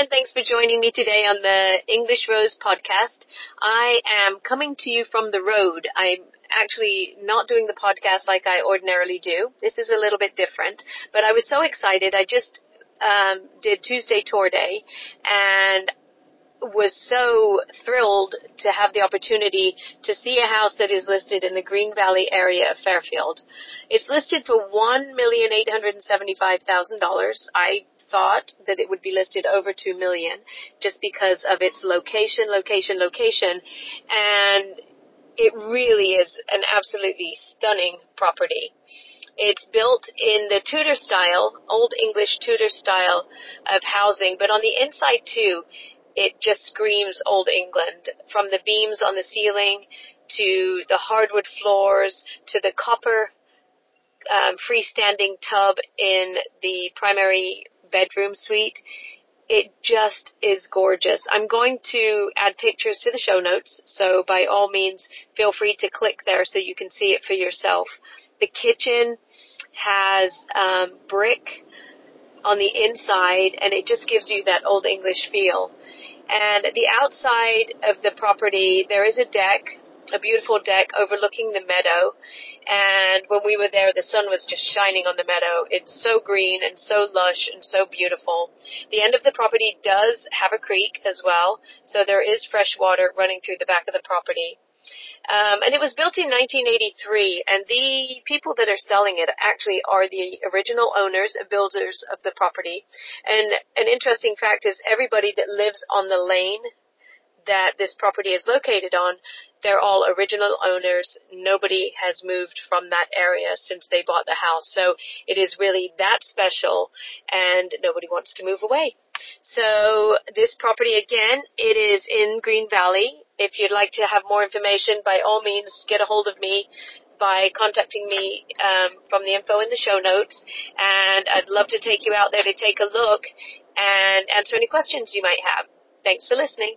and thanks for joining me today on the English Rose podcast. I am coming to you from the road. I'm actually not doing the podcast like I ordinarily do. This is a little bit different, but I was so excited. I just um, did Tuesday tour day and was so thrilled to have the opportunity to see a house that is listed in the Green Valley area of Fairfield. It's listed for one million eight hundred and seventy-five thousand dollars. I thought that it would be listed over two million just because of its location, location, location, and it really is an absolutely stunning property. It's built in the Tudor style, Old English Tudor style of housing, but on the inside too, it just screams Old England. From the beams on the ceiling to the hardwood floors to the copper um, freestanding tub in the primary bedroom suite. It just is gorgeous. I'm going to add pictures to the show notes, so by all means, feel free to click there so you can see it for yourself. The kitchen has um, brick on the inside, and it just gives you that old English feel. And the outside of the property, there is a deck, a beautiful deck overlooking the meadow. And when we were there, the sun was just shining on the meadow. It's so green and so lush and so beautiful. The end of the property does have a creek as well, so there is fresh water running through the back of the property. Um, and it was built in 1983, and the people that are selling it actually are the original owners and builders of the property. And an interesting fact is everybody that lives on the lane that this property is located on, they're all original owners. Nobody has moved from that area since they bought the house. So it is really that special and nobody wants to move away. So this property again, it is in Green Valley. If you'd like to have more information, by all means, get a hold of me by contacting me um, from the info in the show notes. And I'd love to take you out there to take a look and answer any questions you might have. Thanks for listening.